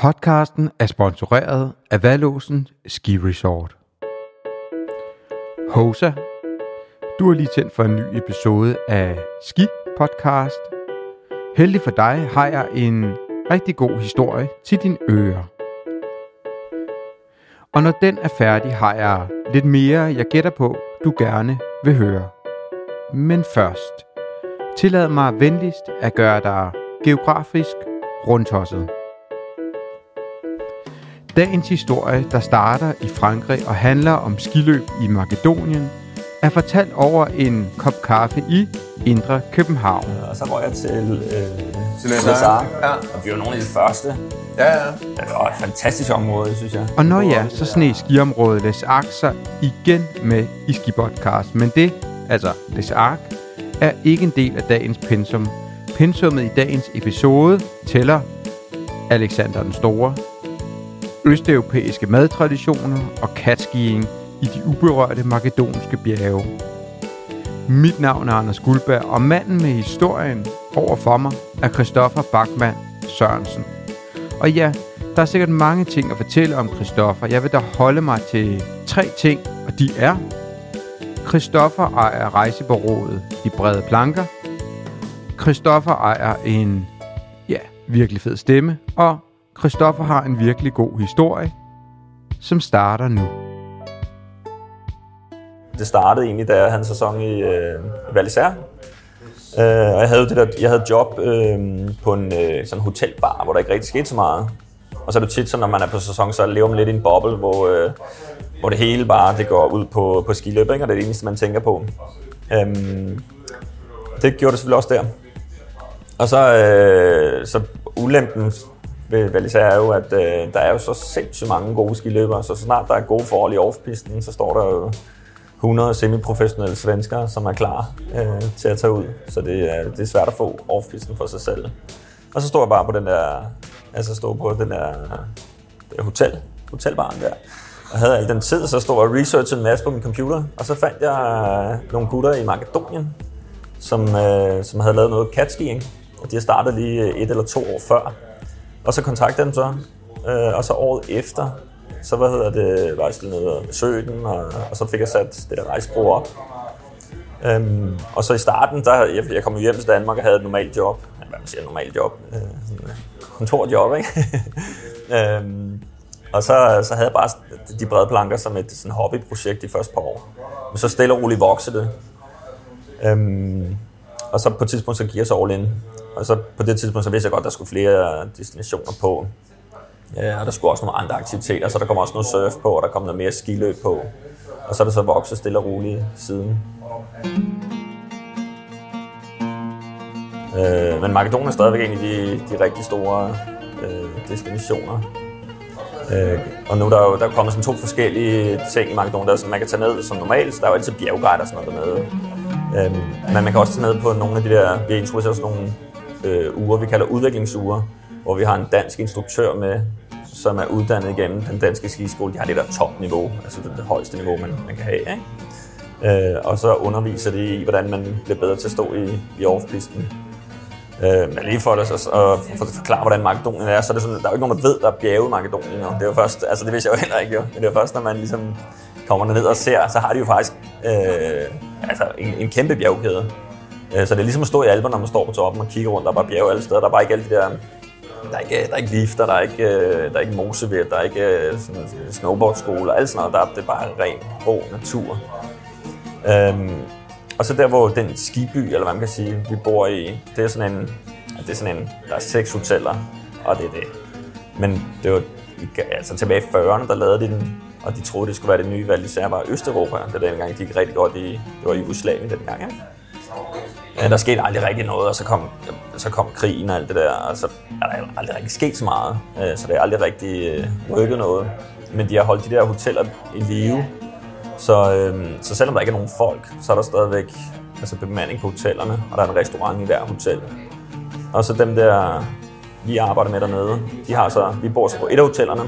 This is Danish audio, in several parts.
Podcasten er sponsoreret af Valåsen Ski Resort. Hosa, du har lige tændt for en ny episode af Ski Podcast. Heldig for dig har jeg en rigtig god historie til din ører. Og når den er færdig, har jeg lidt mere, jeg gætter på, du gerne vil høre. Men først, tillad mig venligst at gøre dig geografisk rundtosset. Dagens historie, der starter i Frankrig og handler om skiløb i Makedonien, er fortalt over en kop kaffe i Indre København. Og så går jeg til, øh, Til Arcs. Ja. Og vi var nogle af de første. Ja, ja. Det var et fantastisk område, synes jeg. Og når ja, så sne skiområdet Les Arcs sig igen med i Skipodcast. Men det, altså Les Arcs, er ikke en del af dagens pensum. Pensummet i dagens episode tæller Alexander den Store, østeuropæiske madtraditioner og catskiing i de uberørte makedonske bjerge. Mit navn er Anders Guldberg, og manden med historien over for mig er Christoffer Bachmann Sørensen. Og ja, der er sikkert mange ting at fortælle om Christoffer. Jeg vil da holde mig til tre ting, og de er... Christoffer ejer rejsebureauet De Brede Planker. Christoffer ejer en, ja, virkelig fed stemme. Og Christoffer har en virkelig god historie, som starter nu. Det startede egentlig, da jeg havde en sæson i øh, Val d'Isère. Øh, og jeg havde, det der, jeg havde job øh, på en øh, sådan hotelbar, hvor der ikke rigtig skete så meget. Og så er det tit sådan, når man er på sæson, så lever man lidt i en boble, hvor, øh, hvor det hele bare det går ud på, på skiløb, ikke? og det er det eneste, man tænker på. Øhm, det gjorde det selvfølgelig også der. Og så, øh, så ulempen ved vel d'Isère er jo, at øh, der er jo så sindssygt mange gode skiløbere, så, snart der er gode forhold i offpisten, så står der jo 100 semiprofessionelle svenskere, som er klar øh, til at tage ud. Så det er, det er svært at få offpisten for sig selv. Og så står jeg bare på den der, altså stod på den der, der hotel, hotelbaren der. Og havde al den tid, så stod jeg og researchede en masse på min computer. Og så fandt jeg øh, nogle gutter i Makedonien, som, øh, som havde lavet noget catskiing. Og de har startet lige øh, et eller to år før. Og så kontaktede jeg dem så. Øh, og så året efter, så hvad hedder det, var jeg stillet ned og besøgte dem, og, og så fik jeg sat det der rejsebro op. Øhm, og så i starten, der, jeg, jeg kom hjem til Danmark og havde et normalt job. Hvad man siger, et normalt job. Øh, sådan øh, kontorjob, ikke? øhm, og så, så havde jeg bare de brede planker som et sådan hobbyprojekt de første par år. Men så stille og roligt voksede det. Øhm, og så på et tidspunkt, så gik jeg så all in. Og så på det tidspunkt, så vidste jeg godt, at der skulle flere destinationer på. Ja, og der skulle også nogle andre aktiviteter, så der kom også noget surf på, og der kom noget mere skiløb på. Og så er det så vokset stille og roligt siden. Øh, men Makedonien er stadigvæk en af de, de rigtig store øh, destinationer. Øh, og nu er der jo der er kommet sådan to forskellige ting i Makedonien, der, som man kan tage ned som normalt. Så der er jo altid bjergguider og sådan noget dernede. Øh, men man kan også tage ned på nogle af de der, vi introducerer sådan nogle øh, uger, vi kalder udviklingsuger, hvor vi har en dansk instruktør med, som er uddannet igennem den danske skiskole. De har det der topniveau, altså det, det højeste niveau, man, man kan have. Ikke? Øh, og så underviser de i, hvordan man bliver bedre til at stå i, i offpisten. Øh, men lige for, at, at, for at forklare, hvordan Makedonien er, så er det sådan, der er jo ikke nogen, der ved, der er bjerge i Makedonien. Og det er jo først, altså det vidste jeg jo heller ikke jo, men det er først, når man ligesom kommer ned og ser, så har de jo faktisk øh, altså en, en kæmpe bjergkæde. Øh, så det er ligesom at stå i Alperne, når man står på toppen og kigger rundt, der er bare bjerge alle steder, der er bare ikke alle de der der er ikke, der er ikke lifter, der er ikke, øh, der er ikke mosevæt, der er ikke øh, sådan, snowboardskole og alt sådan noget. Der er, det er bare ren, rå natur. Øhm, og så der, hvor den skiby, eller hvad man kan sige, vi bor i, det er sådan en, det er sådan en, der er seks hoteller, og det er det. Men det var altså tilbage i 40'erne, der lavede de den, og de troede, det skulle være det nye valg, især var Østeuropa. Det dengang, gik rigtig godt i, det var i Jugoslavien dengang, ikke? Ja, der skete aldrig rigtig noget, og så kom, så kom krigen og alt det der, og så er der aldrig rigtig sket så meget, øh, så det er aldrig rigtig øh, rykket noget. Men de har holdt de der hoteller i live, så, øhm, så selvom der ikke er nogen folk, så er der stadigvæk altså bemanding på hotellerne, og der er en restaurant i hver hotel. Og så dem der, vi arbejder med dernede, de har så, vi bor så på et af hotellerne,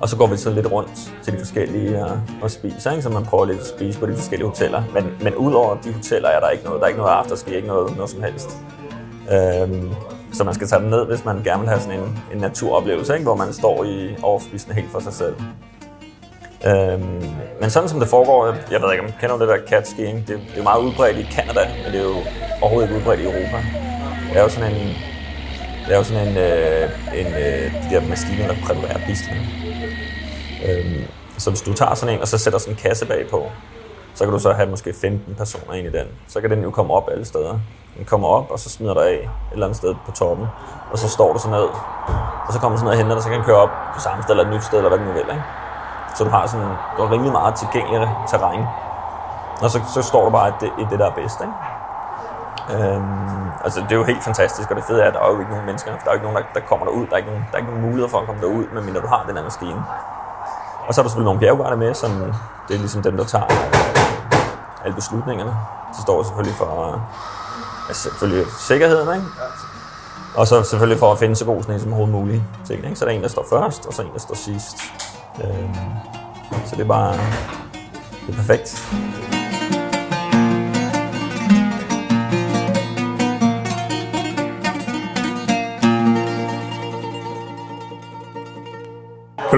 og så går vi så lidt rundt til de forskellige og, og spiser, ikke? så man prøver lidt at spise på de forskellige hoteller. Men, men udover de hoteller er der ikke noget, der er ikke noget afterski, ikke noget, noget som helst. Øhm, Så man skal tage den ned, hvis man gerne vil have sådan en, en naturoplevelse, ikke? hvor man står i overspisende helt for sig selv. Øhm, men sådan som det foregår, jeg, jeg ved ikke, om kender det der cat skiing? Det, det er jo meget udbredt i Canada, men det er jo overhovedet ikke udbredt i Europa. Det er jo sådan en, det er jo sådan en, øh, en øh, de der maskiner, der præparerer pisterne. Øhm, så hvis du tager sådan en, og så sætter sådan en kasse bagpå, så kan du så have måske 15 personer ind i den. Så kan den jo komme op alle steder. Den kommer op, og så smider der af et eller andet sted på toppen. Og så står du så ned. Og så kommer sådan noget og henter dig, så kan den køre op på samme sted eller et nyt sted, eller hvad den nu vil. Ikke? Så du har sådan du har rimelig meget tilgængeligt terræn. Og så, så står du bare i det, i det, der er bedst. Ikke? Øhm, altså det er jo helt fantastisk, og det fede er, at der er jo ikke nogen mennesker. Der er jo ikke nogen, der, der kommer derud. Der er ikke nogen, der er ikke nogen mulighed for at komme derud, medmindre du har den her maskine. Og så er der selvfølgelig nogle bjergvarter med, som det er ligesom dem, der tager alle beslutningerne. De står selvfølgelig for altså selvfølgelig sikkerheden, ikke? Og så selvfølgelig for at finde så god sne som overhovedet muligt. Ting, ikke? Så der er en, der står først, og så en, der står sidst. Øh, så det er bare det er perfekt.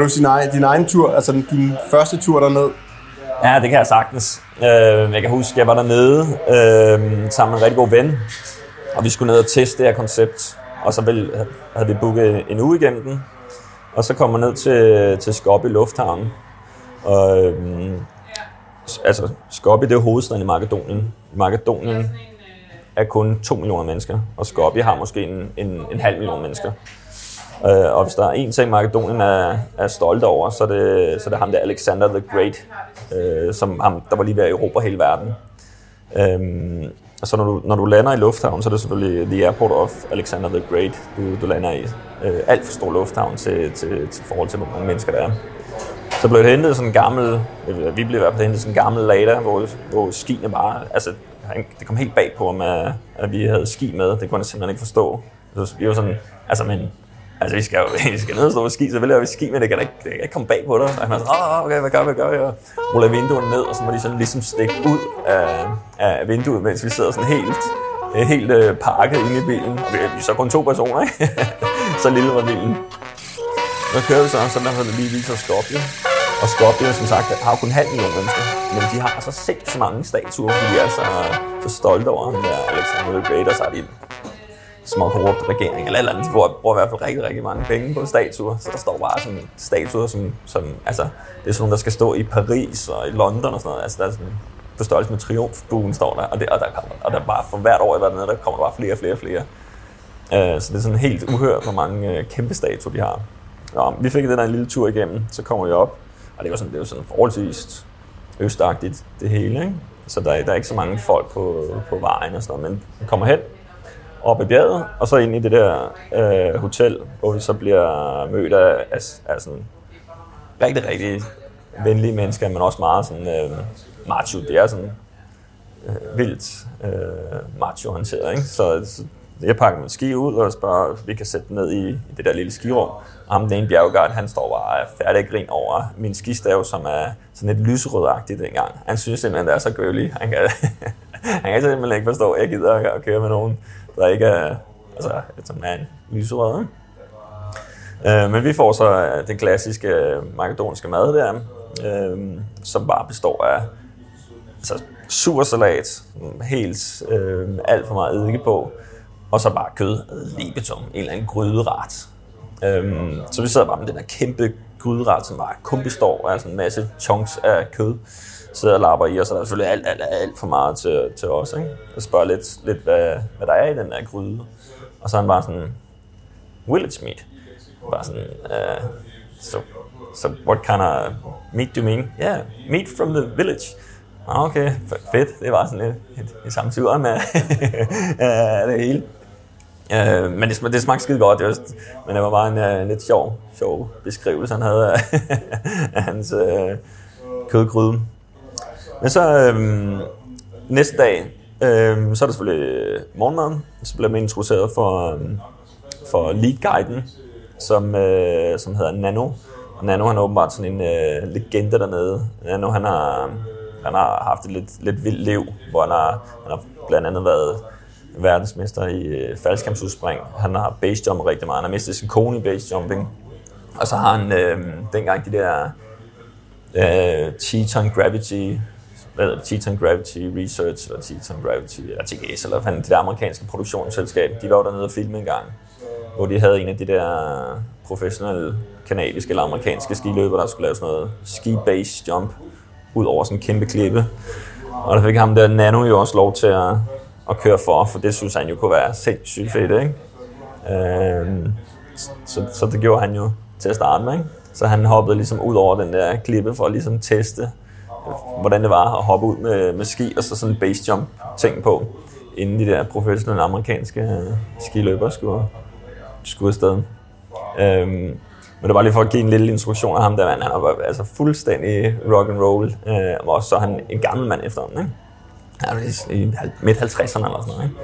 Du sin egen, din egen tur, altså din første tur derned? Ja, det kan jeg sagtens. Øh, jeg kan huske, jeg var dernede øh, sammen med en rigtig god ven, og vi skulle ned og teste det her koncept. Og så ville, havde vi booket en uge igennem den, og så kommer ned til, til Skopje Lufthavn. Og, øh, altså, Skopje det er hovedstaden i Makedonien. Makedonien er kun 2 millioner mennesker, og Skopje har måske en, en, en halv million mennesker. Øh, og hvis der er en ting, Makedonien er, er stolt over, så er, det, så er det ham der Alexander the Great, øh, som ham, der var lige ved at erobre hele verden. Øh, og så når du, når du lander i lufthavnen, så er det selvfølgelig The Airport of Alexander the Great, du, du lander i. Øh, alt for stor lufthavn til, til, til forhold til, hvor mange mennesker der er. Så blev det hentet sådan en gammel, øh, vi blev i hvert fald hentet sådan en gammel Lada, hvor, hvor skiene bare, altså det kom helt bag på at, at vi havde ski med. Det kunne jeg simpelthen ikke forstå. Så vi var sådan, altså men Altså, vi skal jo vi skal ned og stå på ski, så vil jeg ski, men det kan da ikke, det kan ikke komme bag på dig. Og han er sådan, åh, okay, hvad gør vi, hvad gør vi? Og ruller vinduerne ned, og så må de sådan ligesom stikke ud af, af vinduet, mens vi sidder sådan helt, øh, helt øh, pakket inde i bilen. Og vi, vi er så kun to personer, ikke? så lille var bilen. Så kører vi så, så der lige viser Skopje. Og Skopje, som sagt, har kun halv million mennesker. Men de har så sindssygt mange statuer, fordi de er så, så stolte over ham der Alexander the Great, og så har de små korrupt regering, eller eller andet. De bruger, bruger i hvert fald rigtig, rigtig mange penge på statuer. Så der står bare sådan statuer, som, som altså, det er sådan der skal stå i Paris og i London og sådan noget. Altså, der er sådan på størrelse med triumfbuen står der, og, det, og, der kommer, og der bare for hvert år i verden, der kommer der bare flere og flere og flere. Uh, så det er sådan helt uhørt, hvor mange uh, kæmpe statuer de har. Nå, vi fik den der en lille tur igennem, så kommer vi op, og det var sådan, det var sådan forholdsvis østagtigt det hele, ikke? Så der, der er ikke så mange folk på, på vejen og sådan noget, men vi kommer hen, op ad bjerget, og så ind i det der øh, hotel, hvor vi så bliver mødt af, af, af sådan rigtig, rigtig venlige mennesker, men også meget sådan øh, macho. Det er sådan øh, vildt øh, macho-håndteret, ikke? Så, så jeg pakker min ski ud og spørger, vi kan sætte ned i, i det der lille skirum. Og ham, den ene bjergguard, han står bare færdig grin over min skistav, som er sådan lidt lyserødagtig dengang. Han synes simpelthen, det er så gøvelig. Han kan, han kan simpelthen ikke forstå, at jeg gider at køre med nogen der ikke er, altså, som er en lyserød. Øh, men vi får så øh, den klassiske øh, makedoniske mad der, øh, som bare består af altså, sursalat, helt øh, alt for meget eddike på, og så bare kød, libetum, en eller anden gryderet. Øh, så vi sidder bare med den her kæmpe gryderet, som bare kun består af sådan en masse chunks af kød sidder og lapper i, og så er der selvfølgelig alt, alt, alt for meget til, til os. Ikke? Jeg spørger lidt, lidt hvad, hvad der er i den der gryde. Og så er han bare sådan, village meat. Bare sådan, øh, uh, so, so what kind of meat do you mean? Yeah, meat from the village. Ah, okay, fedt. Det var sådan lidt et, et samtidig med øh, det hele. Øh, men det, det smagte skide godt, just. men det var bare en, uh, en lidt sjov, sjov beskrivelse, han havde af hans øh, kødgryde. Men så øh, næste dag, øh, så er det selvfølgelig øh, morgenmaden. Så bliver man introduceret for, øh, for lead-guiden, som, øh, som hedder Nano. Og Nano han er åbenbart sådan en øh, legende dernede. Nano han har, han har haft et lidt, lidt vildt liv, hvor han har, han har blandt andet været verdensmester i øh, faldskampsudspring. Han har basejump rigtig meget. Han har mistet sin kone i basejumping. Og så har han øh, dengang de der øh, Teton Gravity hvad hedder det, Teton Gravity Research, eller Teton Gravity, eller TGS, eller hvad det der amerikanske produktionsselskab, de var jo dernede og filme en gang, hvor de havde en af de der professionelle kanadiske eller amerikanske skiløber, der skulle lave sådan noget ski base jump ud over sådan en kæmpe klippe. Og der fik ham der Nano jo også lov til at, at køre for, for det synes han jo kunne være sindssygt fedt, ikke? Øhm, så, så det gjorde han jo til at starte med, ikke? Så han hoppede ligesom ud over den der klippe for at ligesom teste, hvordan det var at hoppe ud med, med ski og så sådan en base jump ting på, inden de der professionelle amerikanske øh, skiløbere skulle, skulle afsted. Øhm, men det var lige for at give en lille instruktion af ham, der mand, han var altså fuldstændig rock and roll, øh, og så er han en gammel mand efterhånden, ikke? Er i midt 50'erne eller sådan noget, ikke?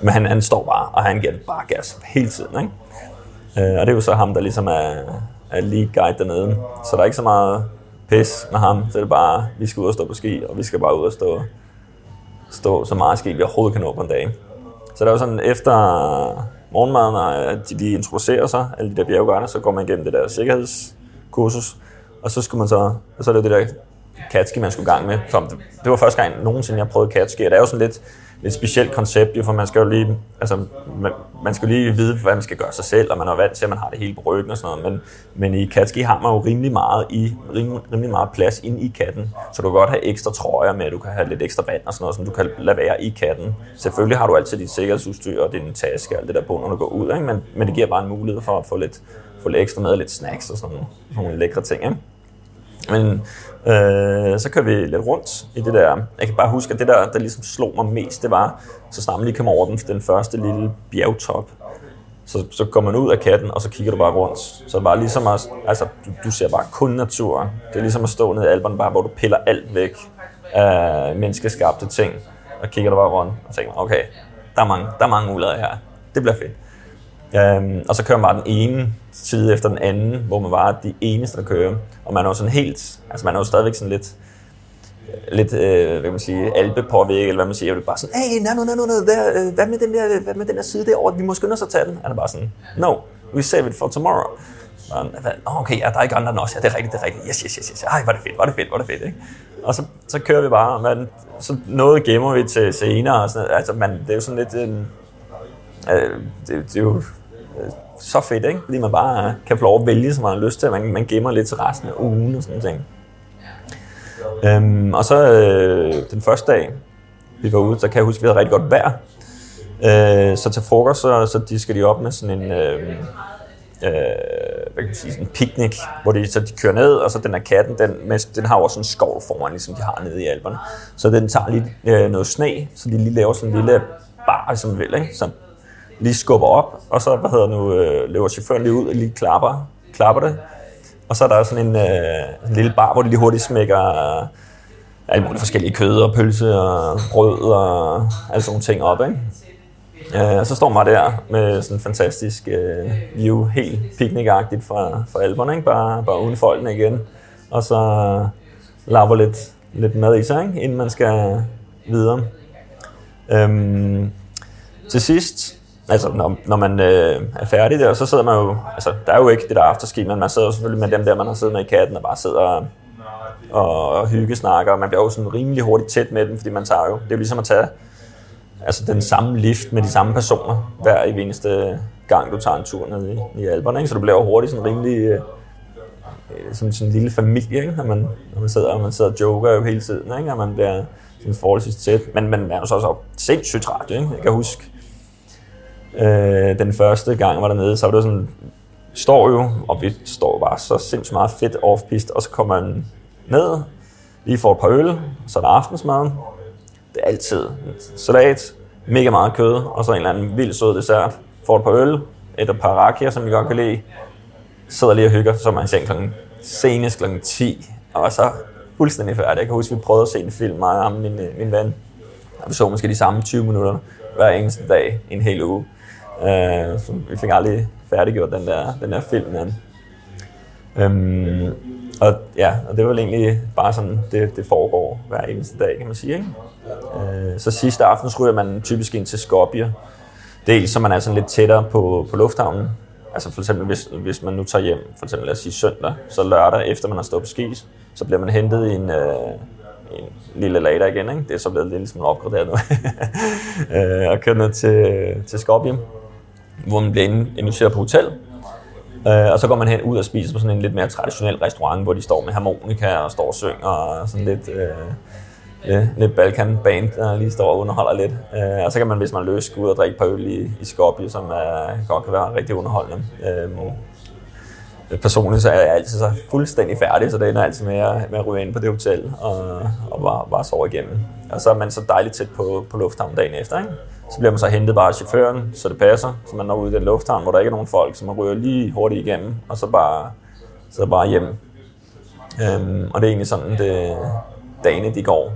Men han, han står bare, og han giver bare gas hele tiden, ikke? Øh, og det er jo så ham, der ligesom er, er lead guide dernede. Så der er ikke så meget pis med ham, så det er bare, vi skal ud og stå på ski, og vi skal bare ud og stå, stå så meget ski, vi overhovedet kan nå på en dag. Så der er jo sådan, efter morgenmaden, og de, de introducerer sig, alle de der bjergguider, så går man igennem det der sikkerhedskursus, og så skulle man så, og så er det det der catski, man skulle i gang med. For det, var første gang nogensinde, jeg prøvede catski, og det er jo sådan lidt, lidt specielt koncept, for man skal jo lige, altså, man, man skal lige vide, hvad man skal gøre sig selv, og man er vant til, at man har det hele på ryggen og sådan noget, men, men i katski har man jo rimelig meget, i, rimelig, rimelig meget plads inde i katten, så du kan godt have ekstra trøjer med, du kan have lidt ekstra vand og sådan noget, som du kan lade være i katten. Selvfølgelig har du altid dit sikkerhedsudstyr og din taske og alt det der på, når du går ud, ikke? Men, men det giver bare en mulighed for at få lidt, få lidt ekstra med, lidt snacks og sådan nogle lækre ting. Ikke? Men øh, så kører vi lidt rundt i det der. Jeg kan bare huske, at det der, der ligesom slog mig mest, det var, så snart man lige kom over den, den første lille bjergtop. Så, så går man ud af katten, og så kigger du bare rundt. Så det var ligesom at, altså, du, du ser bare kun naturen. Det er ligesom at stå nede i alberne, bare hvor du piller alt væk af menneskeskabte ting, og kigger du bare rundt og tænker, okay, der er mange, der er mange muligheder her. Det bliver fedt. Øhm, og så kører man bare den ene side efter den anden, hvor man var de eneste, der kører. Og man er jo sådan helt, altså man er jo stadigvæk sådan lidt, lidt, øh, hvad kan man sige, alpepåvirket, eller hvad man siger, og det er bare sådan, hey, nej, nej, nej, nej, der, øh, hvad med den der, hvad med den der side derovre, vi må skynde os at tage den. Han er bare sådan, no, we save it for tomorrow. Og, okay, ja, der er ikke andre end os, ja, det er rigtigt, det er rigtigt, yes, yes, yes, yes, ej, var det fedt, var det fedt, var det fedt, ikke? Og så, så kører vi bare, man, så noget gemmer vi til senere, og sådan, altså, man, det er jo sådan lidt, en... øh, det, det er jo Øh, så fedt, ikke? Fordi man bare kan få lov at vælge, som man har lyst til. Man, man gemmer lidt til resten af ugen og sådan noget. Øhm, og så øh, den første dag, vi var ude, så kan jeg huske, at vi havde rigtig godt vejr. Øh, så til frokost, så, så de skal de op med sådan en, øh, øh, hvad kan man sige, sådan en picnic, hvor de, så de kører ned, og så den her katten, den, med, den har også sådan en skov foran, ligesom de har nede i Alperne. Så den tager lige øh, noget sne, så de lige laver sådan en lille bar, som vil, ikke? Så lige skubber op, og så hvad hedder nu, øh, løber chaufføren lige ud og lige klapper, klapper det. Og så er der sådan en, øh, en lille bar, hvor de lige hurtigt smækker øh, alle mulige forskellige kød og pølse og brød og alle sådan nogle ting op. Ikke? Øh, og så står man der med sådan en fantastisk øh, view, helt picnicagtigt fra, fra alberne, ikke? Bare, bare uden folkene igen. Og så lapper lidt, lidt mad i sig, ikke? inden man skal videre. Øhm, til sidst, altså når, når man øh, er færdig der, så sidder man jo, altså der er jo ikke det der afterski, men man sidder jo selvfølgelig med dem der, man har siddet med i katten og bare sidder og, og, og hyggesnakker, og man bliver jo sådan rimelig hurtigt tæt med dem, fordi man tager jo, det er jo ligesom at tage altså den samme lift med de samme personer hver i eneste gang, du tager en tur ned i, i Alperne, ikke? så du bliver jo hurtigt sådan rimelig øh, øh, som sådan en lille familie, ikke? Når, man, når man sidder og man sidder og joker jo hele tiden, ikke? og man bliver sådan forholdsvis tæt, men, men man er jo så også sindssygt træt, ikke? Jeg kan huske, Øh, den første gang var dernede, så var det sådan, står jo, og vi står bare så sindssygt meget fedt off og så kommer man ned, lige får et par øl, så er der aftensmaden. Det er altid salat, mega meget kød, og så en eller anden vild sød dessert. Får et par øl, et par rakier, som vi godt kan lide. Sidder lige og hygger, så er man seng klokken, senest klokken 10, og så fuldstændig færdig. Jeg kan huske, at vi prøvede at se en film, mig og min, øh, min ven. Og vi så måske de samme 20 minutter hver eneste dag en hel uge. Øh, så vi fik aldrig færdiggjort den der, den der film. Men. Øhm, og ja, og det var vel egentlig bare sådan, det, det foregår hver eneste dag, kan man sige. Ikke? Øh, så sidste aften ryger man typisk ind til Skopje. Dels så man er sådan lidt tættere på, på lufthavnen. Altså for eksempel, hvis, hvis man nu tager hjem, for eksempel lad os sige søndag, så lørdag efter man har stået på skis, så bliver man hentet i en, øh, en lille lader igen. Ikke? Det er så blevet lidt ligesom opgraderet nu. øh, og kørt ned til, til Skopje, hvor man bliver inviteret på hotel. Øh, og så går man hen ud og spiser på sådan en lidt mere traditionel restaurant, hvor de står med harmonika og står og synger og sådan lidt... Øh, lidt, lidt Balkan band, der lige står og underholder lidt. Øh, og så kan man, hvis man løs, gå ud og drikke et par øl i, i Skopje, som er, godt kan være rigtig underholdende. Øh, personligt så er jeg altid så fuldstændig færdig, så det ender altid med at, med at ryge ind på det hotel og, og bare, bare sove igennem. Og så er man så dejligt tæt på, på lufthavnen dagen efter, ikke? Så bliver man så hentet bare af chaufføren, så det passer, så man når ud i den lufthavn, hvor der ikke er nogen folk, så man ryger lige hurtigt igennem, og så bare, så bare hjem. Øhm, og det er egentlig sådan, det, dagene de går.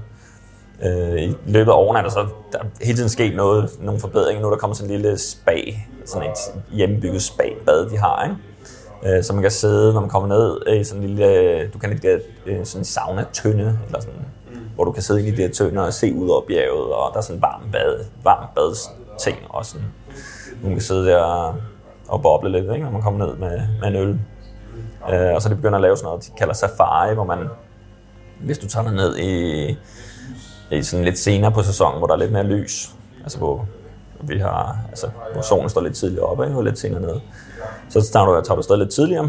Øh, I løbet af årene er der så der er hele tiden sket noget, nogle forbedringer. Nu er der kommet sådan en lille spa, sådan et hjemmebygget spa-bad, de har, ikke? Øh, så man kan sidde, når man kommer ned i sådan en lille, du kan ikke get øh, sådan en sauna-tønde, eller sådan hvor du kan sidde inde i de her tønder og se ud over bjerget, og der er sådan en varm bad, varm badsting, og sådan, man kan sidde der og, og boble lidt, ikke, når man kommer ned med, med en øl. Øh, og så de begynder at lave sådan noget, de kalder safari, hvor man, hvis du tager dig ned i, i sådan lidt senere på sæsonen, hvor der er lidt mere lys, altså hvor vi har, altså, hvor solen står lidt tidligere oppe, ikke, og lidt senere ned. så starter du, tager du stadig lidt tidligere,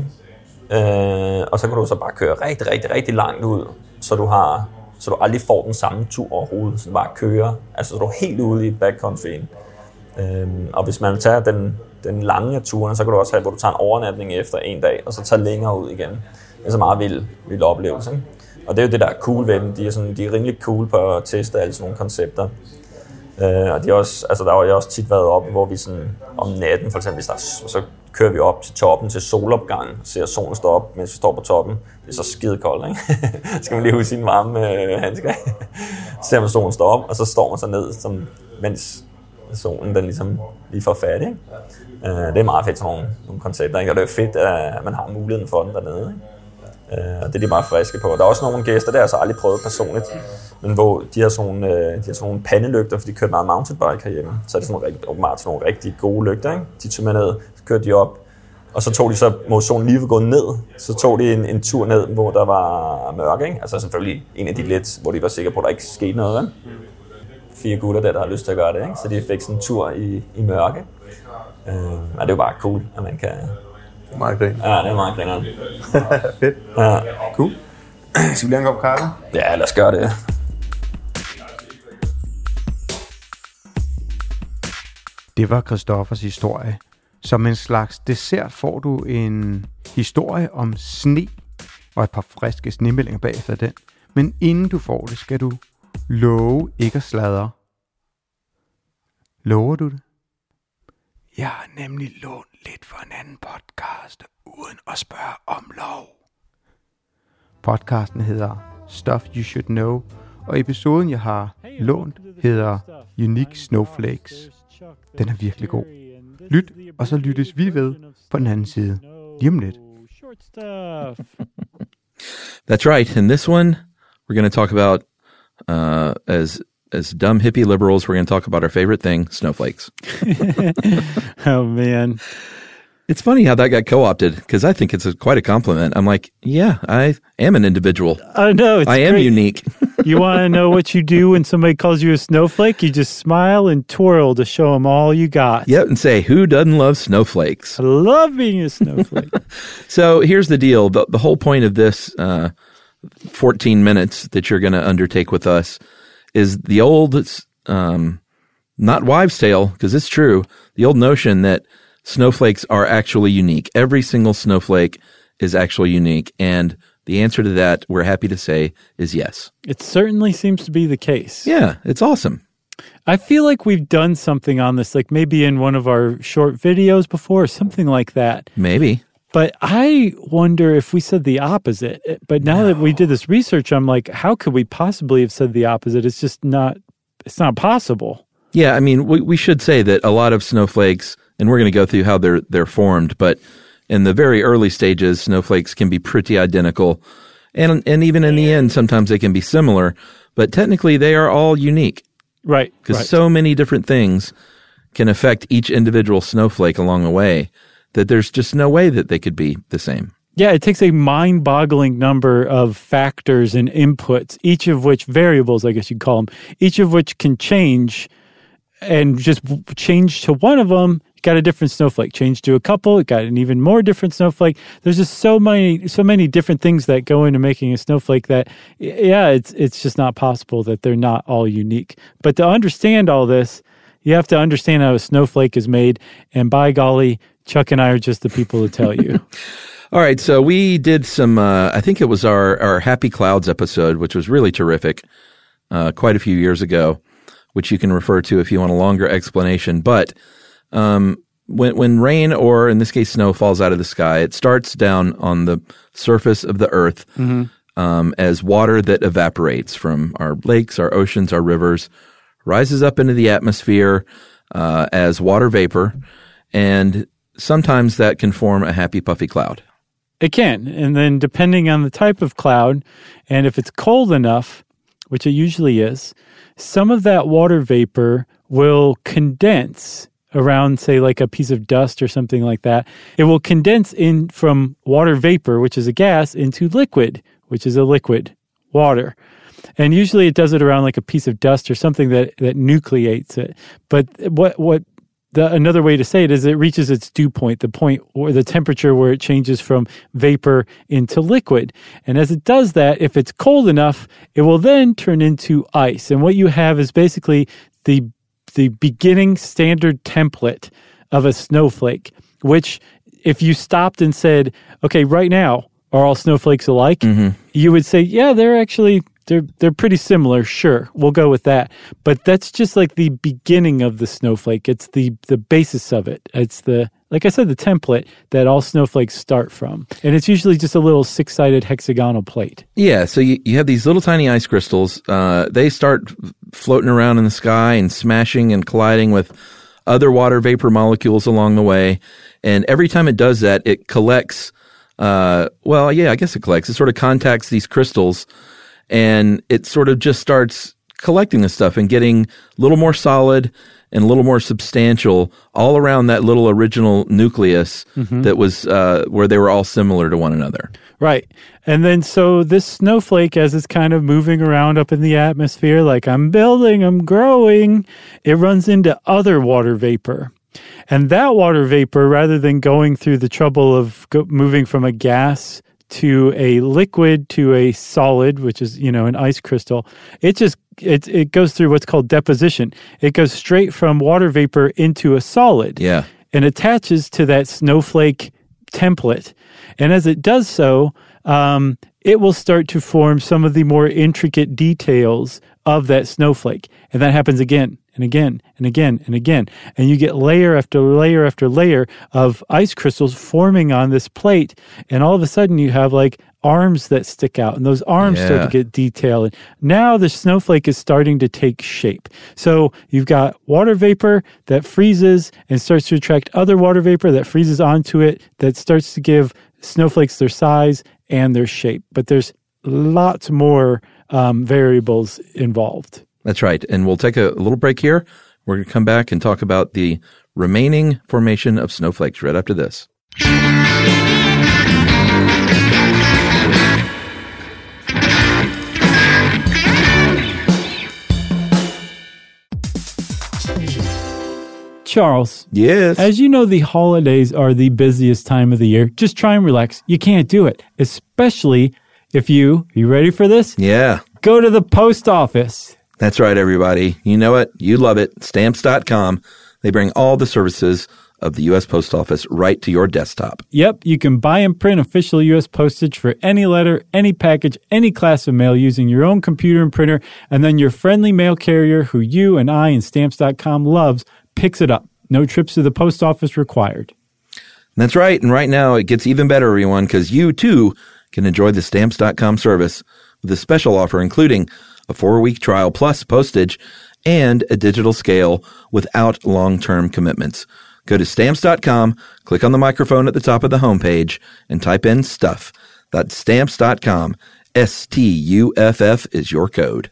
øh, og så kan du så bare køre rigtig, rigtig, rigtig langt ud, så du har så du aldrig får den samme tur overhovedet, så du bare kører, altså så du er helt ude i backcountryen. Øhm, og hvis man tager den, den lange af turen, så kan du også have, hvor du tager en overnatning efter en dag, og så tager længere ud igen. Det er så meget vild, vild oplevelse. Ikke? Og det er jo det, der er cool ved dem. De er, sådan, de er rimelig cool på at teste alle sådan nogle koncepter. Øh, og de er også, altså der har jeg også tit været oppe, hvor vi sådan, om natten, for eksempel, hvis der, så kører vi op til toppen til solopgang, ser solen stå op, mens vi står på toppen. Det er så skide koldt, ikke? skal man lige huske sine varme øh, handsker. ser man solen stå op, og så står man så ned, som, mens solen den ligesom lige får fat, ikke? Øh, det er meget fedt sådan nogle, nogle koncepter, ikke? og det er fedt, at man har muligheden for den dernede. Ikke? Øh, og det er de meget friske på. Der er også nogle gæster, der har jeg så aldrig prøvet personligt, men hvor de har sådan øh, de har sådan nogle pandelygter, for de kørte meget mountainbike herhjemme. Så er det sådan nogle, åbenbart sådan nogle rigtig gode lygter. Ikke? De tog med ned, så kørte de op, og så tog de så, mod solen lige gået ned, så tog de en, en tur ned, hvor der var mørke. Ikke? Altså selvfølgelig en af de lidt, hvor de var sikre på, at der ikke skete noget. Ikke? Fire gutter der, der har lyst til at gøre det. Ikke? Så de fik sådan en tur i, i mørke. Øh, og det er jo bare cool, at man kan, meget grin. Ja, det er meget grineren. Fedt. Ja. Cool. Skal vi lige have en kop kaffe? ja, lad os gøre det. Det var Christoffers historie. Som en slags dessert får du en historie om sne og et par friske snemeldinger bagefter den. Men inden du får det, skal du love ikke at sladre. Lover du det? Jeg har nemlig lånt for en anden podcast, uden at spørge om lov. Podcasten hedder Stuff You Should Know, og episoden, jeg har lånt, hedder Unique Snowflakes. Den er virkelig god. Lyt, og så lyttes vi ved på den anden side. Lige om lidt. That's right. In this one, we're going to talk about uh, as as dumb hippie liberals. We're going to talk about our favorite thing, snowflakes. oh man, It's funny how that got co-opted because I think it's a, quite a compliment. I'm like, yeah, I am an individual. I know it's I am great. unique. you want to know what you do when somebody calls you a snowflake? You just smile and twirl to show them all you got. yep, and say, who doesn't love snowflakes? I love being a snowflake. So here's the deal. The, the whole point of this uh, 14 minutes that you're going to undertake with us is the old, um, not wives' tale, because it's true, the old notion that snowflakes are actually unique. Every single snowflake is actually unique. And the answer to that, we're happy to say, is yes. it certainly seems to be the case. Yeah, it's awesome. I feel like we've done something on this, like maybe in one of our short videos before, something like that. Maybe. But I wonder if we said the opposite. But now that we did this research, I'm like, how could we possibly have said the opposite? It's just not. It's not possible. Yeah, I mean, we, we should say that a lot of snowflakes, and we're going to go through how they're they're formed, but in the very early stages, snowflakes can be pretty identical And and even in the end, sometimes they can be similar, but technically they are all unique Right. because right. so many different things can affect each individual snowflake along the way that there's just no way that they could be the same. Yeah, it takes a mind boggling number of factors and inputs, each of which variables, I guess you'd call them, each of which can change and just change to one of them. You got a different snowflake. Change to a couple, it got an even more different snowflake. There's just so many, so many different things that go into making a snowflake that, yeah, it's it's just not possible that they're not all unique. But to understand all this, you have to understand how a snowflake is made. And by golly, Chuck and I are just the people to tell you. All right, so we did some. Uh, I think it was our our Happy Clouds episode, which was really terrific, uh, quite a few years ago, which you can refer to if you want a longer explanation. But um, when when rain or in this case snow falls out of the sky, it starts down on the surface of the earth um, as water that evaporates from our lakes, our oceans, our rivers, rises up into the atmosphere uh, as water vapor, and sometimes that can form a happy puffy cloud. It can. And then depending on the type of cloud and if it's cold enough, which it usually is, some of that water vapor will condense around say like a piece of dust or something like that. It will condense in from water vapor, which is a gas, into liquid, which is a liquid, water. And usually it does it around like a piece of dust or something that that nucleates it. But what what the, another way to say it is it reaches its dew point, the point or the temperature where it changes from vapor into liquid. And as it does that, if it's cold enough, it will then turn into ice. And what you have is basically the the beginning standard template of a snowflake, which if you stopped and said, okay, right now, are all snowflakes alike? You would say, yeah, they're actually they're they're pretty similar. Sure, we'll go with that. But that's just like the beginning of the snowflake. It's the the basis of it. It's the like I said, the template that all snowflakes start from, and it's usually just a little six sided hexagonal plate. Yeah, so you, you have these little tiny ice crystals. Uh, they start floating around in the sky and smashing and colliding with other water vapor molecules along the way. And every time it does that, it collects. Uh, well, yeah, I guess it collects. It sort of contacts these crystals, and it sort of just starts collecting this stuff and getting a little more solid and a little more substantial all around that little original nucleus that was uh, where they were all similar to one another. Right. And then so this snowflake, as it's kind of moving around up in the atmosphere, like I'm building, I'm growing, it runs into other water vapor. And that water vapor, rather than going through the trouble of go- moving from a gas to a liquid to a solid, which is, you know, an ice crystal, it just it, it goes through what's called deposition. It goes straight from water vapor into a solid Yeah. and attaches to that snowflake template. And as it does so, um, it will start to form some of the more intricate details of that snowflake. And that happens again and again and again and again. And you get layer after layer after layer of ice crystals forming on this plate. And all of a sudden, you have like arms that stick out, and those arms start to get detail. And now the snowflake is starting to take shape. So you've got water vapor that freezes and starts to attract other water vapor that freezes onto it, that starts to give snowflakes their size and their shape. But there's lots more um, variables involved. That's right. And we'll take a little break here. We're going to come back and talk about the remaining formation of snowflakes right after this. Charles, Yes. as you know, the holidays are the busiest time of the year. Just try and relax. You can't do it, especially if you, you ready for this? yeah. Go to the post office. That's right, everybody. You know it. You love it. Stamps.com. They bring all the services of the U.S. Post Office right to your desktop. Yep, you can buy and print official U.S. postage for any letter, any package, any class of mail using your own computer and printer, and then your friendly mail carrier who you and I and Stamps.com loves picks it up. No trips to the post office required. That's right. And right now it gets even better, everyone, because you too can enjoy the stamps.com service with a special offer, including a four week trial plus postage and a digital scale without long term commitments. Go to stamps.com, click on the microphone at the top of the homepage, and type in stuff. That's stamps.com. STUFF is your code.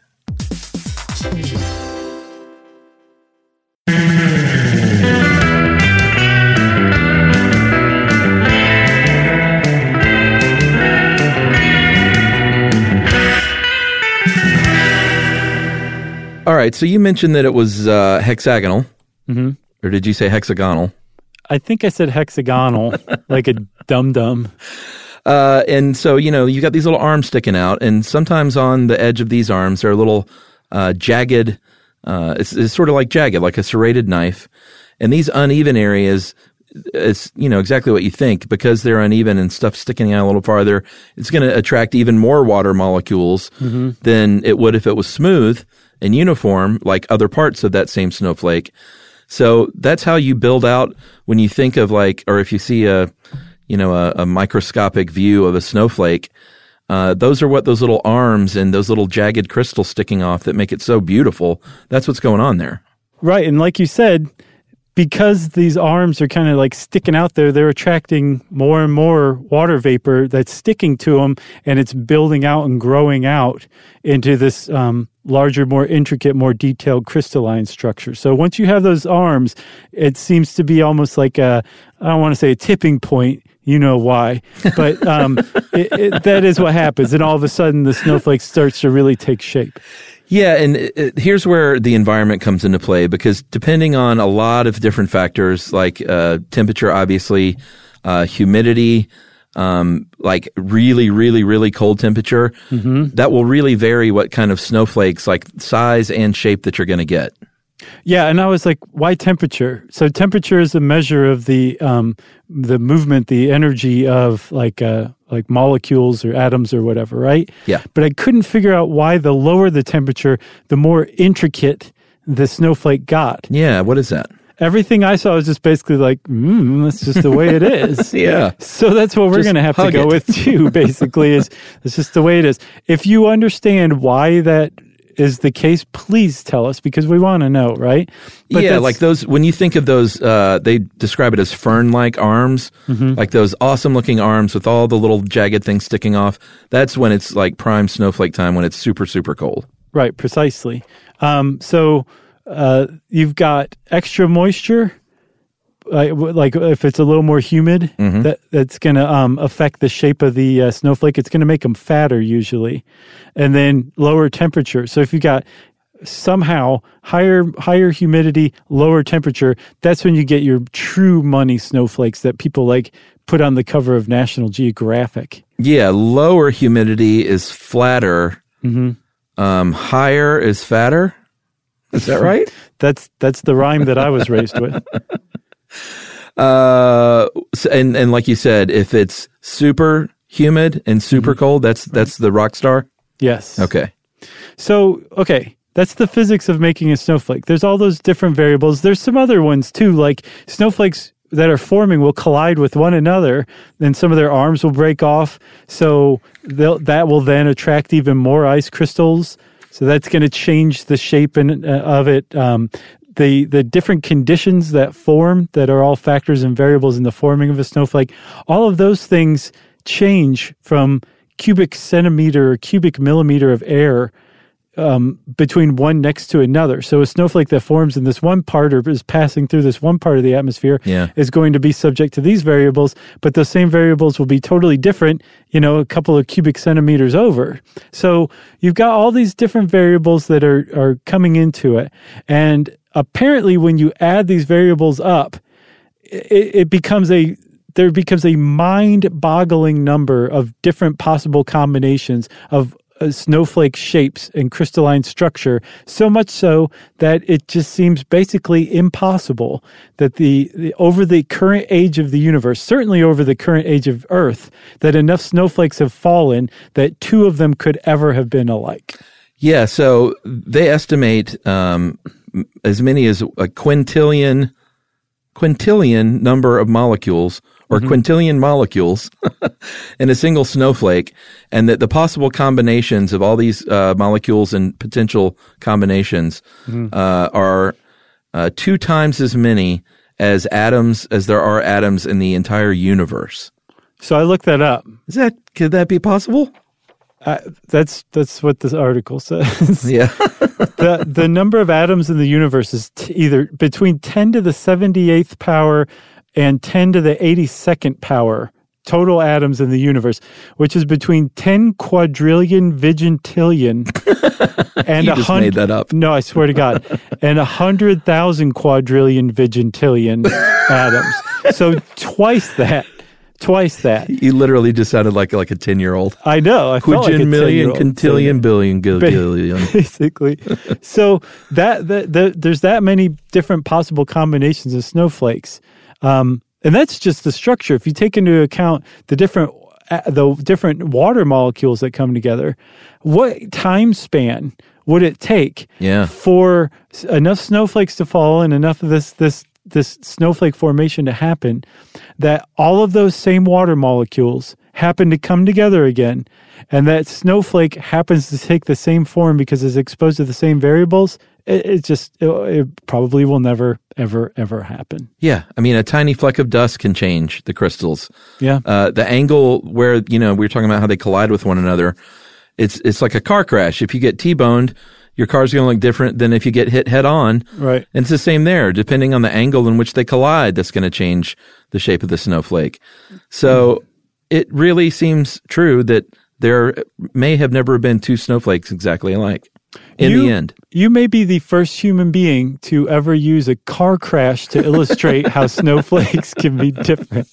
All right, so you mentioned that it was uh, hexagonal, mm-hmm. Or did you say hexagonal? I think I said hexagonal, like a dum dum. Uh, and so, you know, you got these little arms sticking out, and sometimes on the edge of these arms are a little uh, jagged, uh, it's, it's, sort of like jagged, like a serrated knife. And these uneven areas, it's, you know, exactly what you think. Because they're uneven and stuff sticking out a little farther, it's going to attract even more water molecules mm-hmm. than it would if it was smooth and uniform, like other parts of that same snowflake. So that's how you build out when you think of like, or if you see a, you know, a, a microscopic view of a snowflake. Uh, those are what those little arms and those little jagged crystals sticking off that make it so beautiful. That's what's going on there. Right. And like you said, because these arms are kind of like sticking out there, they're attracting more and more water vapor that's sticking to them and it's building out and growing out into this um, larger, more intricate, more detailed crystalline structure. So once you have those arms, it seems to be almost like a, I don't want to say a tipping point you know why. But um, it, it, that is what happens. And all of a sudden, the snowflake starts to really take shape. Yeah, and it, here's where the environment comes into play because depending on a lot of different factors like uh, temperature, obviously, uh, humidity, um, like really, really, really cold temperature, mm-hmm. that will really vary what kind of snowflakes, like size and shape, that you're going to get. Yeah, and I was like, why temperature? So temperature is a measure of the um, the movement, the energy of like uh, like molecules or atoms or whatever, right? Yeah. But I couldn't figure out why the lower the temperature, the more intricate the snowflake got. Yeah, what is that? Everything I saw was just basically like, mm, that's just the way it is. yeah. So that's what we're going to have to go it. with too, basically, is it's just the way it is. If you understand why that is the case, please tell us because we want to know, right? But yeah, like those, when you think of those, uh, they describe it as fern like arms, mm-hmm. like those awesome looking arms with all the little jagged things sticking off. That's when it's like prime snowflake time when it's super, super cold. Right, precisely. Um, so uh, you've got extra moisture like, like if it's a little more humid, mm-hmm. that that's going to um, affect the shape of the uh, snowflake. It's going to make them fatter usually, and then lower temperature. So if you got somehow higher higher humidity, lower temperature, that's when you get your true money snowflakes that people like put on the cover of National Geographic. Yeah, lower humidity is flatter. Mm-hmm. Um, higher is fatter. Is that right? that's that's the rhyme that I was raised with. Uh, and and like you said, if it's super humid and super mm-hmm. cold, that's that's the rock star. Yes. Okay. So okay, that's the physics of making a snowflake. There's all those different variables. There's some other ones too, like snowflakes that are forming will collide with one another, and some of their arms will break off. So that will then attract even more ice crystals. So that's going to change the shape in, uh, of it. Um, the the different conditions that form that are all factors and variables in the forming of a snowflake all of those things change from cubic centimeter or cubic millimeter of air um, between one next to another. So a snowflake that forms in this one part or is passing through this one part of the atmosphere yeah. is going to be subject to these variables, but those same variables will be totally different, you know, a couple of cubic centimeters over. So you've got all these different variables that are, are coming into it. And apparently when you add these variables up, it, it becomes a there becomes a mind-boggling number of different possible combinations of snowflake shapes and crystalline structure so much so that it just seems basically impossible that the, the, over the current age of the universe certainly over the current age of earth that enough snowflakes have fallen that two of them could ever have been alike. Yeah so they estimate um, as many as a quintillion quintillion number of molecules or mm-hmm. quintillion molecules in a single snowflake, and that the possible combinations of all these uh, molecules and potential combinations mm-hmm. uh, are uh, two times as many as atoms as there are atoms in the entire universe. So I looked that up. Is that could that be possible? Uh, that's that's what this article says. Yeah. the the number of atoms in the universe is t- either between 10 to the 78th power and 10 to the 82nd power total atoms in the universe, which is between 10 quadrillion vigintillion and You a just hun- made that up. No, I swear to God, and a hundred thousand quadrillion vigintillion atoms. So twice that, twice that. you literally just sounded like like a 10 year old. I know. I felt like million, 10-year-old quintillion, billion, gil- Ba- billion. basically. so that, that, that there's that many different possible combinations of snowflakes, um, and that's just the structure. If you take into account the different uh, the different water molecules that come together, what time span would it take Yeah. for enough snowflakes to fall and enough of this this this snowflake formation to happen that all of those same water molecules happen to come together again and that snowflake happens to take the same form because it's exposed to the same variables it, it just it, it probably will never ever ever happen Yeah. I mean, a tiny fleck of dust can change the crystals. yeah Uh, the angle where, you know, we were talking about how they collide with one another. It's, it's like a car crash. If you get T-boned, your car's going to look different than if you get hit head on. right And it's the same there. Depending on the angle in which they collide, that's going to change the shape of the snowflake. So it really seems true that there may have never been two snowflakes exactly alike in You- the end. You may be the first human being to ever use a car crash to illustrate how snowflakes can be different.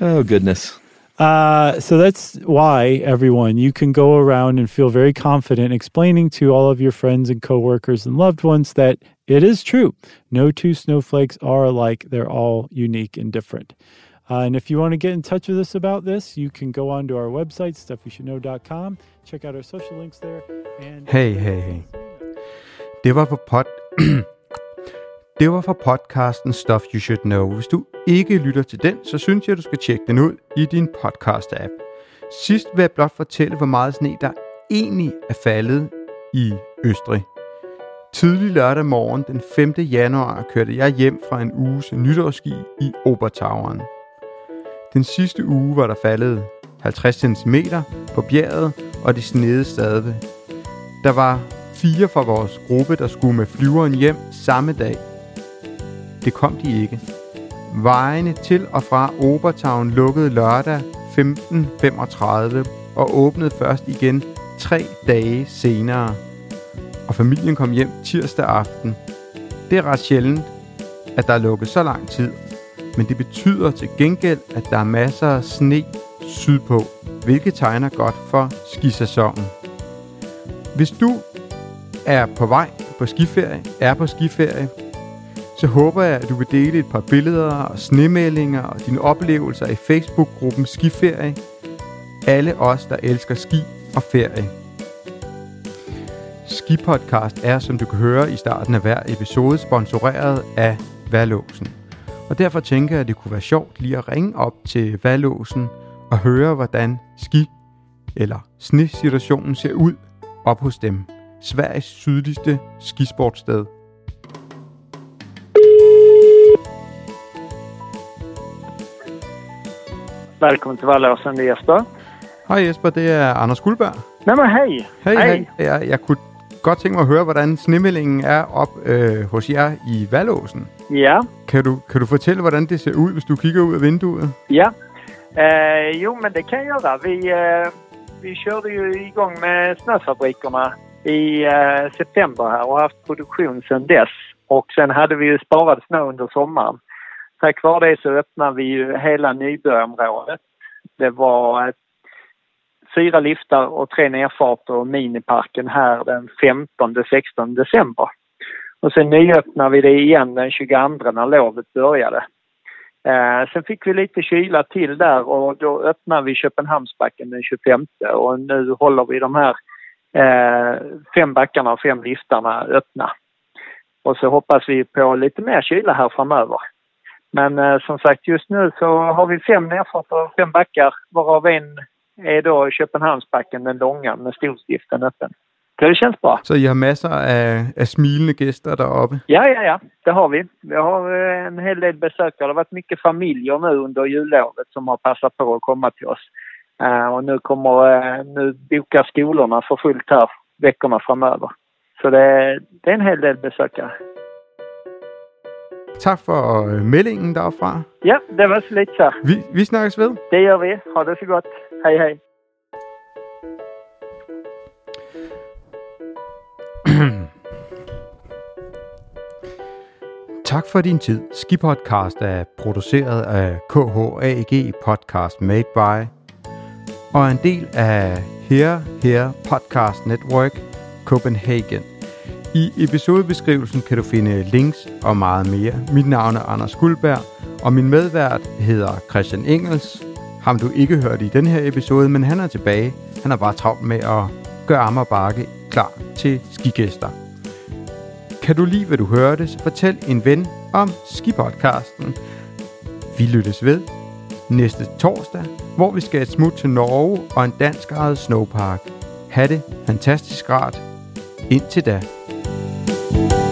Oh, goodness. Uh, so that's why everyone you can go around and feel very confident explaining to all of your friends and coworkers and loved ones that it is true. No two snowflakes are alike. They're all unique and different. Uh, and if you want to get in touch with us about this, you can go on to our website, stuffyoushouldknow.com, check out our social links there. And Hey, hey, hey. Det var for pod... det var for podcasten Stuff You Should Know. Hvis du ikke lytter til den, så synes jeg, du skal tjekke den ud i din podcast-app. Sidst vil jeg blot fortælle, hvor meget sne der egentlig er faldet i Østrig. Tidlig lørdag morgen den 5. januar kørte jeg hjem fra en uges nytårsski i Obertauern. Den sidste uge var der faldet 50 cm på bjerget, og det snede stadig. Der var fire fra vores gruppe, der skulle med flyveren hjem samme dag. Det kom de ikke. Vejene til og fra Obertown lukkede lørdag 15.35 og åbnede først igen tre dage senere. Og familien kom hjem tirsdag aften. Det er ret sjældent, at der er lukket så lang tid. Men det betyder til gengæld, at der er masser af sne sydpå, hvilket tegner godt for skisæsonen. Hvis du er på vej på skiferie, er på skiferie, så håber jeg, at du vil dele et par billeder og snemeldinger og dine oplevelser i Facebook-gruppen Skiferie. Alle os, der elsker ski og ferie. Skipodcast er, som du kan høre i starten af hver episode, sponsoreret af Værlåsen. Og derfor tænker jeg, at det kunne være sjovt lige at ringe op til Valåsen og høre, hvordan ski- eller snesituationen ser ud op hos dem. Sveriges sydligste skisportsted. Välkommen till Vallåsen, det är Jesper. Hej Jesper, det er Anders Guldberg. Nej men hej! Hej, hej. Jeg, jeg kunne godt tænke mig at høre, hvordan snemeldingen er op øh, hos jer i Valåsen. Ja, Kan du, kan du fortælle, hvordan det ser ud, hvis du kigger ud af vinduet? ja. Eh, jo men det kan jag göra. Vi, eh, vi körde ju igång med snöfabrikerna i eh, september här och haft produktion sedan dess. Och sen hade vi ju sparad snö under sommaren. Tack vare det så öppnade vi ju hela nybörjarområdet. Det var eh, fyra liftar och tre nerfarter och miniparken här den 15-16 december. Och sen nyöppnade vi det igen den 22 när lovet började. Eh, sen fick vi lite kyla till där och då öppnade vi Köpenhamnsbacken den 25 och nu håller vi de här eh, fem backarna och fem liftarna öppna. Och så hoppas vi på lite mer kyla här framöver. Men eh, som sagt just nu så har vi fem nerfarter och fem backar varav en är då Köpenhamnsbacken, den långa med stolstiften öppen. Så det känns bra. Så I har masser af, af smilende gæster deroppe. Ja, ja, ja, det har vi. Vi har eh, en hel del besökare. Det har varit mycket familjer nu under jullovet som har passat på att komma till oss. Eh, och nu kommer, eh, nu bokar skolorna för fullt här veckorna framöver. Så det, det er en hel del besøkere. Tak for øh, meldingen derfra. Ja, det var så lidt så. Vi, vi snakkes ved. Det gør vi. Ha det så godt. Hej hej. Tak for din tid. Skipodcast er produceret af KHAG Podcast Made By og er en del af Here Here Podcast Network Copenhagen. I episodebeskrivelsen kan du finde links og meget mere. Mit navn er Anders Guldberg, og min medvært hedder Christian Engels. Ham du ikke hørt i den her episode, men han er tilbage. Han er bare travlt med at gøre Amager Bakke klar til skigæster. Kan du lide, hvad du hørte, så fortæl en ven om skipodcasten. Vi lyttes ved næste torsdag, hvor vi skal et smut til Norge og en dansk ejet snowpark. Ha' det fantastisk rart. Indtil da. Thank you